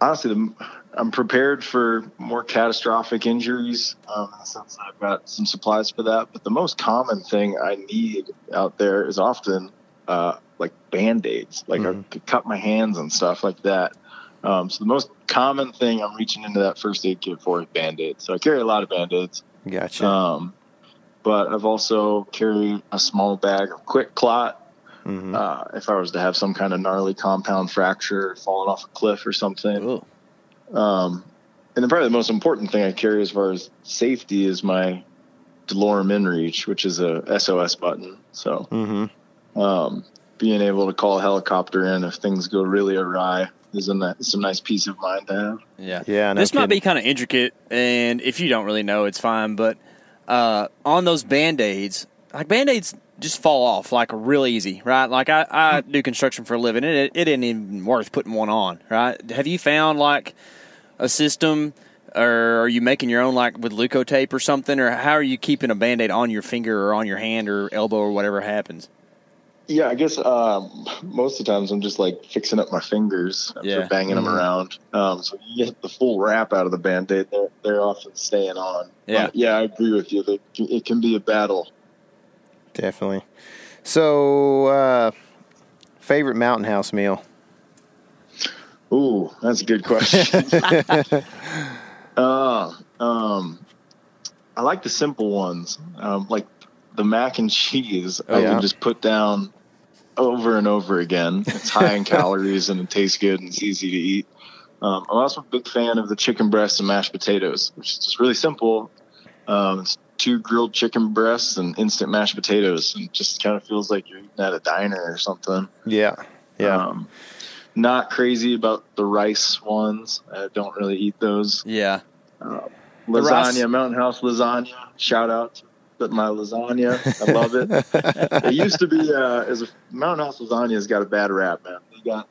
honestly, the, I'm prepared for more catastrophic injuries um, in the sense that I've got some supplies for that. But the most common thing I need out there is often uh, like band aids, like I could cut my hands and stuff like that. Um, so the most common thing I'm reaching into that first aid kit for is band-aids. So I carry a lot of band-aids. Gotcha. Um, but I've also carried a small bag of QuikClot. Mhm. Uh, if I was to have some kind of gnarly compound fracture, falling off a cliff or something. Ooh. Um, and then probably the most important thing I carry as far as safety is my DeLorme InReach, which is a SOS button. So Mhm. um, being able to call a helicopter in if things go really awry is a, ni- is a nice peace of mind to have. Yeah. Yeah, no this might be kind of intricate, and if you don't really know, it's fine. But uh, on those band aids, like band aids just fall off like real easy, right? Like I, I do construction for a living, and it, it isn't even worth putting one on, right? Have you found like a system, or are you making your own like with leukotape or something, or how are you keeping a band aid on your finger or on your hand or elbow or whatever happens? Yeah, I guess um, most of the times I'm just like fixing up my fingers after Yeah. banging them around. Um, so you get the full wrap out of the band aid. They're, they're often staying on. Yeah. But yeah, I agree with you. It can be a battle. Definitely. So, uh, favorite mountain house meal? Ooh, that's a good question. [LAUGHS] [LAUGHS] uh, um, I like the simple ones, um, like the mac and cheese. I yeah. can just put down over and over again. It's high in [LAUGHS] calories and it tastes good and it's easy to eat. Um, I'm also a big fan of the chicken breast and mashed potatoes, which is just really simple. Um, it's two grilled chicken breasts and instant mashed potatoes, and just kind of feels like you're eating at a diner or something. Yeah. Yeah. Um, not crazy about the rice ones. I don't really eat those. Yeah, Uh, lasagna, Mountain House lasagna. Shout out to my lasagna. I love it. [LAUGHS] it used to be uh, as a Mountain House lasagna has got a bad rap, man. They got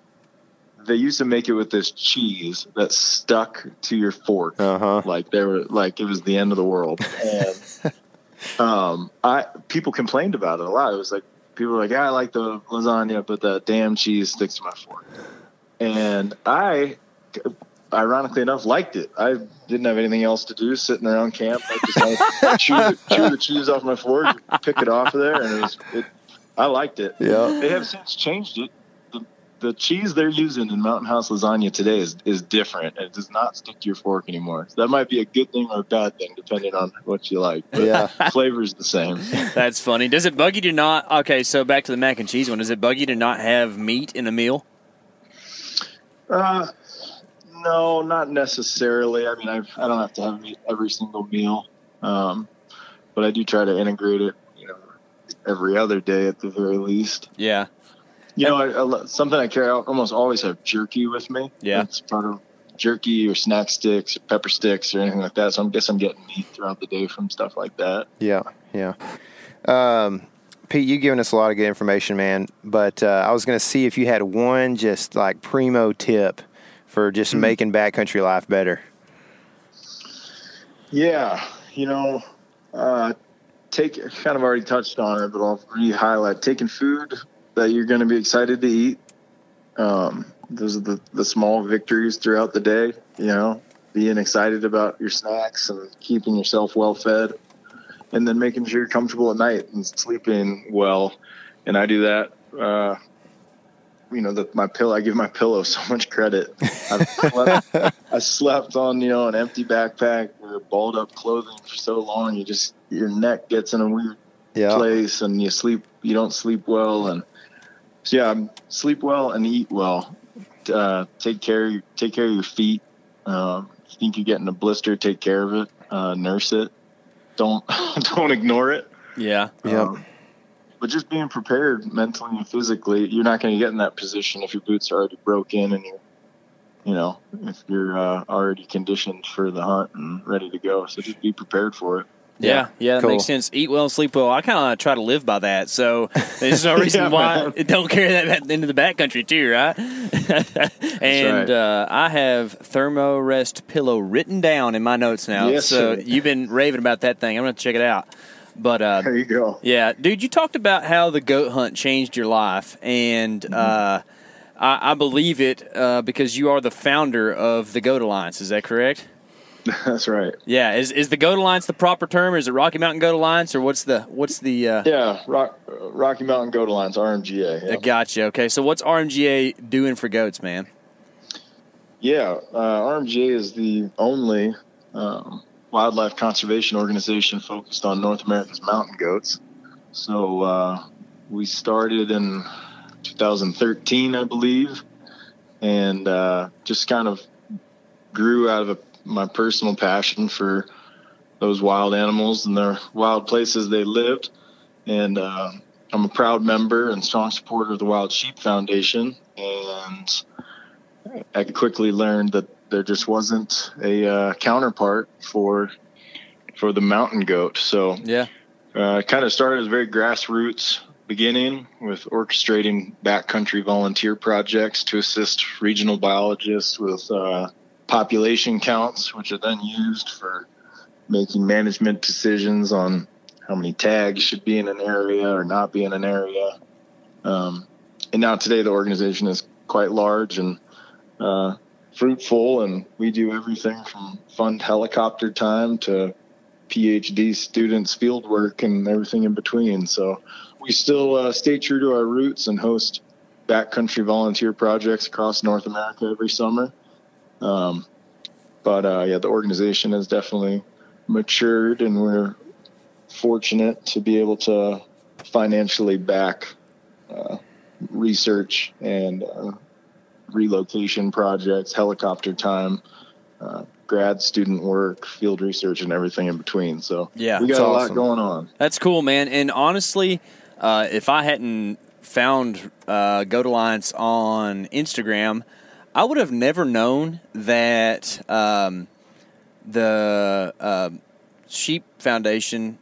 they used to make it with this cheese that stuck to your fork, Uh huh. like they were like it was the end of the world. And [LAUGHS] um, I people complained about it a lot. It was like people were like, "Yeah, I like the lasagna, but the damn cheese sticks to my fork." And I, ironically enough, liked it. I didn't have anything else to do, sitting around camp. I just [LAUGHS] chew, the, chew the cheese off my fork, pick it off of there, and it was. It, I liked it. Yeah. They have since changed it. The, the cheese they're using in Mountain House lasagna today is, is different. It does not stick to your fork anymore. So that might be a good thing or a bad thing, depending on what you like. But Yeah. [LAUGHS] flavor's the same. That's funny. Does it bug you to not? Okay, so back to the mac and cheese one. Does it bug you to not have meat in a meal? Uh, no, not necessarily. I mean, I've, I don't have to have meat every single meal, um, but I do try to integrate it. You know, every other day at the very least. Yeah. You know, I, I, something I carry. I almost always have jerky with me. Yeah. it's part of jerky or snack sticks or pepper sticks or anything like that. So I guess I'm getting meat throughout the day from stuff like that. Yeah, yeah. Um, Pete, you've given us a lot of good information, man. But uh, I was going to see if you had one just like primo tip for just making backcountry life better. Yeah, you know, uh, take kind of already touched on it, but I'll re-highlight taking food that you're going to be excited to eat. Um, those are the, the small victories throughout the day. You know, being excited about your snacks and keeping yourself well fed, and then making sure you're comfortable at night and sleeping well. And I do that. Uh, you know, the, my pillow. I give my pillow [LAUGHS] so much credit. I've slept, I slept on you know an empty backpack or balled up clothing for so long. You just your neck gets in a weird Yeah, place and you sleep. You don't sleep well, and so yeah, um, sleep well and eat well. Uh, take care. Take care of your feet. Um, if you think you're getting a blister, take care of it. Uh, nurse it. Don't [LAUGHS] don't ignore it. Yeah. yeah, Um, but just being prepared mentally and physically, you're not going to get in that position if your boots are already broken and you're, you know, if you're uh, already conditioned for the hunt and ready to go. So just be prepared for it. Yeah, yeah, that Cool. makes sense. Eat well and sleep well. I kind of try to live by that, so there's no [LAUGHS] reason Yeah, why man. don't carry that into the backcountry too, right? [LAUGHS] and right. uh, I have Therm-a-Rest pillow written down in my notes now. Yes, so sir. you've been raving about that thing. I'm going to check it out. But uh, There you go. yeah, dude, you talked about how the goat hunt changed your life, and Mm-hmm. uh, I, I believe it uh, because you are the founder of the Goat Alliance. Is that correct? [LAUGHS] That's right. Yeah, is is the Goat Alliance the proper term? Or is it Rocky Mountain Goat Alliance, or what's the what's the? Uh, Yeah, Rock, Rocky Mountain Goat Alliance, RMGA. I Yeah, gotcha. Okay, so what's RMGA doing for goats, man? yeah uh, RMGA is the only um, wildlife conservation organization focused on North America's mountain goats. So uh, we started in 2013, I believe, and uh, just kind of grew out of a, my personal passion for those wild animals and their wild places they lived. And uh, I'm a proud member and strong supporter of the Wild Sheep Foundation. And I quickly learned that there just wasn't a uh, counterpart for for the mountain goat. So Yeah, uh, kind of started as very grassroots beginning with orchestrating backcountry volunteer projects to assist regional biologists with uh, population counts, which are then used for making management decisions on how many tags should be in an area or not be in an area. Um, and now today the organization is quite large and uh, fruitful, and we do everything from fund helicopter time to PhD students field work and everything in between. So we still uh, stay true to our roots and host backcountry volunteer projects across North America every summer. Um, but uh, yeah, the organization has definitely matured, and we're fortunate to be able to financially back uh, research and uh, relocation projects, helicopter time, uh, grad student work, field research, and everything in between. So Yeah. we got a awesome. lot going on. that's cool, man. And honestly, uh, if I hadn't found uh, Goat Alliance on Instagram, I would have never known that um, the uh, sheep foundation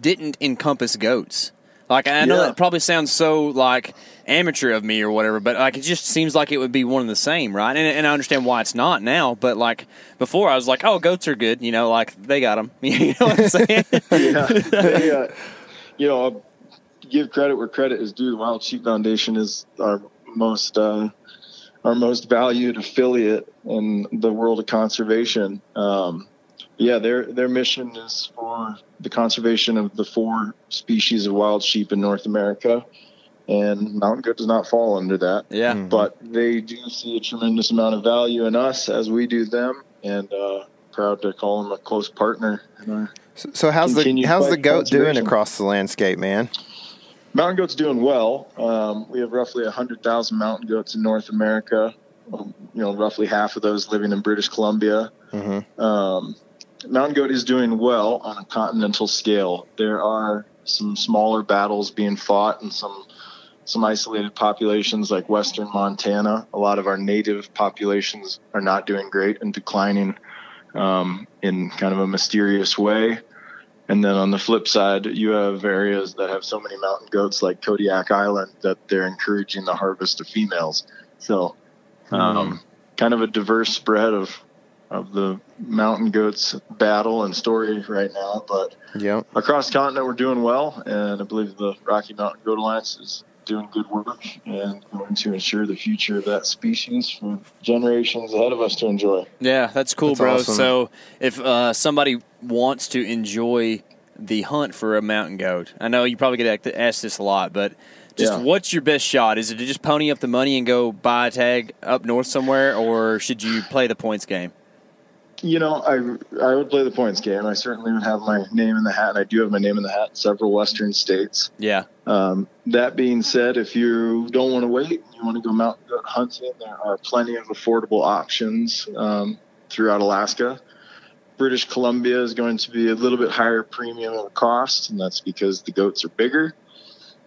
didn't encompass goats. Like I know Yeah. that probably sounds so like amateur of me or whatever, but like it just seems like it would be one and the same, right? And, and I understand why it's not now, but like before, I was like, oh, goats are good, you know, like they got them. [LAUGHS] you know what I'm [LAUGHS] saying? yeah, [LAUGHS] they, uh, you know, I'll give credit where credit is due. The Wild Sheep Foundation is our most uh, our most valued affiliate in the world of conservation. Um, yeah, their their mission is for the conservation of the four species of wild sheep in North America, and mountain goat does not fall under that. yeah. But they do see a tremendous amount of value in us as we do them, and uh, proud to call them a close partner. in our So, so how's the how's the goat doing across the landscape, man? Mountain goat's doing well. Um, we have roughly 100,000 mountain goats in North America. Um, you know, roughly half of those living in British Columbia. Mhm. Um, mountain goat is doing well on a continental scale. There are some smaller battles being fought in some some isolated populations like western Montana. A lot of our native populations are not doing great and declining um, in kind of a mysterious way. And then on the flip side, you have areas that have so many mountain goats like Kodiak Island that they're encouraging the harvest of females. So, um, kind of a diverse spread of of the mountain goats battle and story right now. But Yep. across continent, we're doing well, and I believe the Rocky Mountain Goat Alliance is doing good work and going to ensure the future of that species for generations ahead of us to enjoy. Yeah, that's cool, That's bro. awesome. So if uh, somebody wants to enjoy the hunt for a mountain goat, I know you probably get asked this a lot, but just Yeah. what's your best shot? Is it to just pony up the money and go buy a tag up north somewhere, or should you play the points game? You know, I I would play the points game. I certainly would have my name in the hat, and I do have my name in the hat in several Western states. Yeah, Um, that being said, if you don't want to wait, and you want to go mountain goat hunting, there are plenty of affordable options um, throughout Alaska. British Columbia is going to be a little bit higher premium of cost, and that's because the goats are bigger.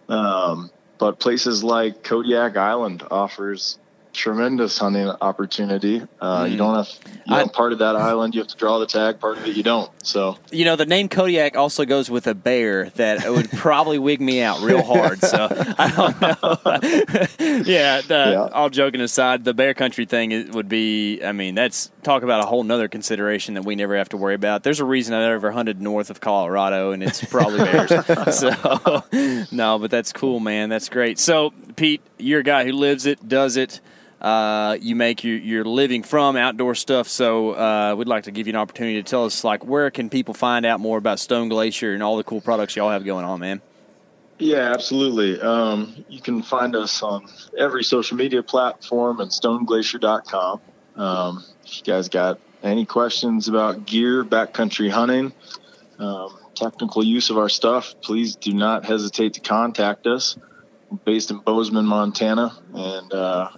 Um, but places like Kodiak Island offers tremendous hunting opportunity. Uh, Mm. You don't have you I- know, part of that island you have to draw the tag, part of it you don't. So you know the name Kodiak also goes with a bear that would probably wig me out real hard. So I don't know. [LAUGHS] yeah, the, Yeah. all joking aside, the bear country thing would be. I mean, that's talk about a whole nother consideration that we never have to worry about. There's a reason I never hunted north of Colorado, and it's probably bears. [LAUGHS] so [LAUGHS] no, but that's cool, man. That's great. So Pete, you're a guy who lives it, does it. Uh, you make your, your living from outdoor stuff, so uh, we'd like to give you an opportunity to tell us, like, where can people find out more about Stone Glacier and all the cool products y'all have going on, man? Yeah, absolutely. Um, you can find us on every social media platform and stoneglacier.com. Um, if you guys got any questions about gear, backcountry hunting, um, technical use of our stuff, please do not hesitate to contact us. Based in Bozeman, Montana, and uh,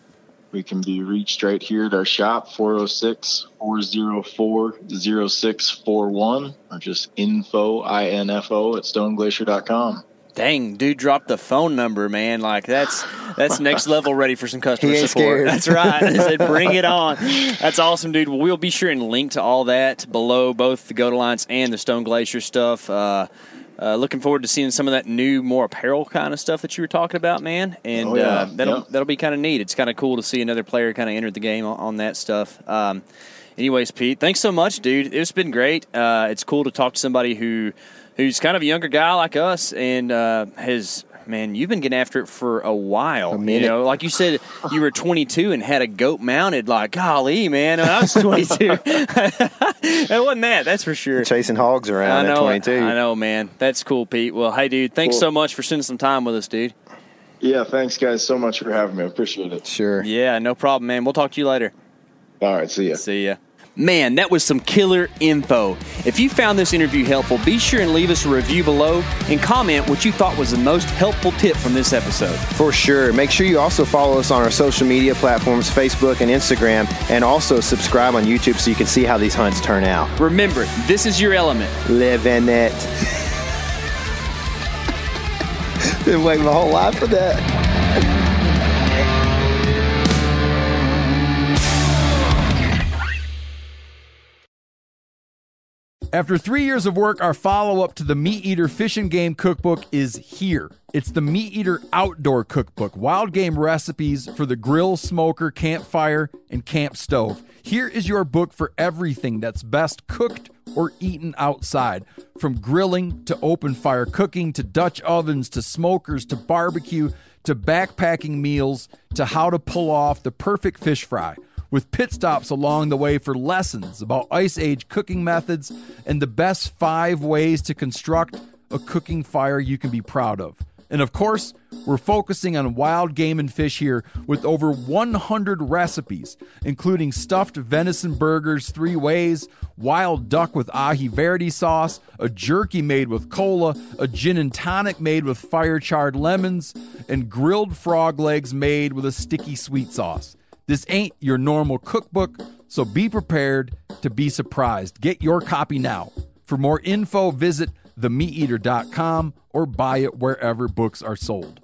we can be reached right here at our shop, 406 404 0641, or just info, I-N-F-O, at stoneglacier.com. Dang, dude dropped the phone number, man. Like that's that's next [LAUGHS] level ready for some customer He ain't support. scared. That's right. I said bring it on. [LAUGHS] That's awesome, dude. Well, we'll be sure and link to all that below both the Goat Alliance and the Stone Glacier stuff. Uh, uh, looking forward to seeing some of that new, more apparel kind of stuff that you were talking about, man. And Oh, yeah. uh, that'll Yeah. that'll be kind of neat. It's kind of cool to see another player kind of enter the game on, on that stuff. Um, anyways, Pete, thanks so much, dude. It's been great. Uh, it's cool to talk to somebody who who's kind of a younger guy like us and uh, has. Man, you've been getting after it for a while. you know, like you said, you were 22 and had a goat mounted. Like, golly, man, I was [LAUGHS] 22. [LAUGHS] it wasn't that, that's for sure. Chasing hogs around I at 22. I know, man. That's cool, Pete. Well, hey, dude, thanks Cool. so much for spending some time with us, dude. Yeah, thanks guys so much for having me. I appreciate it. Sure. Yeah, no problem, man. We'll talk to you later. All right, see ya. See ya. Man, that was some killer info. If you found this interview helpful, be sure and leave us a review below and comment what you thought was the most helpful tip from this episode. For sure. Make sure you also follow us on our social media platforms, Facebook and Instagram, and also subscribe on YouTube so you can see how these hunts turn out. Remember, this is your element. Live in it. [LAUGHS] Been waiting my whole life for that. After three years of work, our follow up to the Meat Eater Fish and Game Cookbook is here. It's the Meat Eater Outdoor Cookbook, wild game recipes for the grill, smoker, campfire, and camp stove. Here is your book for everything that's best cooked or eaten outside. From grilling to open fire cooking to Dutch ovens to smokers to barbecue to backpacking meals to how to pull off the perfect fish fry. With pit stops along the way for lessons about ice age cooking methods and the best five ways to construct a cooking fire you can be proud of. And of course, we're focusing on wild game and fish here with over 100 recipes, including stuffed venison burgers three ways, wild duck with aji verde sauce, a jerky made with cola, a gin and tonic made with fire charred lemons, and grilled frog legs made with a sticky sweet sauce. This ain't your normal cookbook, so be prepared to be surprised. Get your copy now. For more info, visit themeateater.com or buy it wherever books are sold.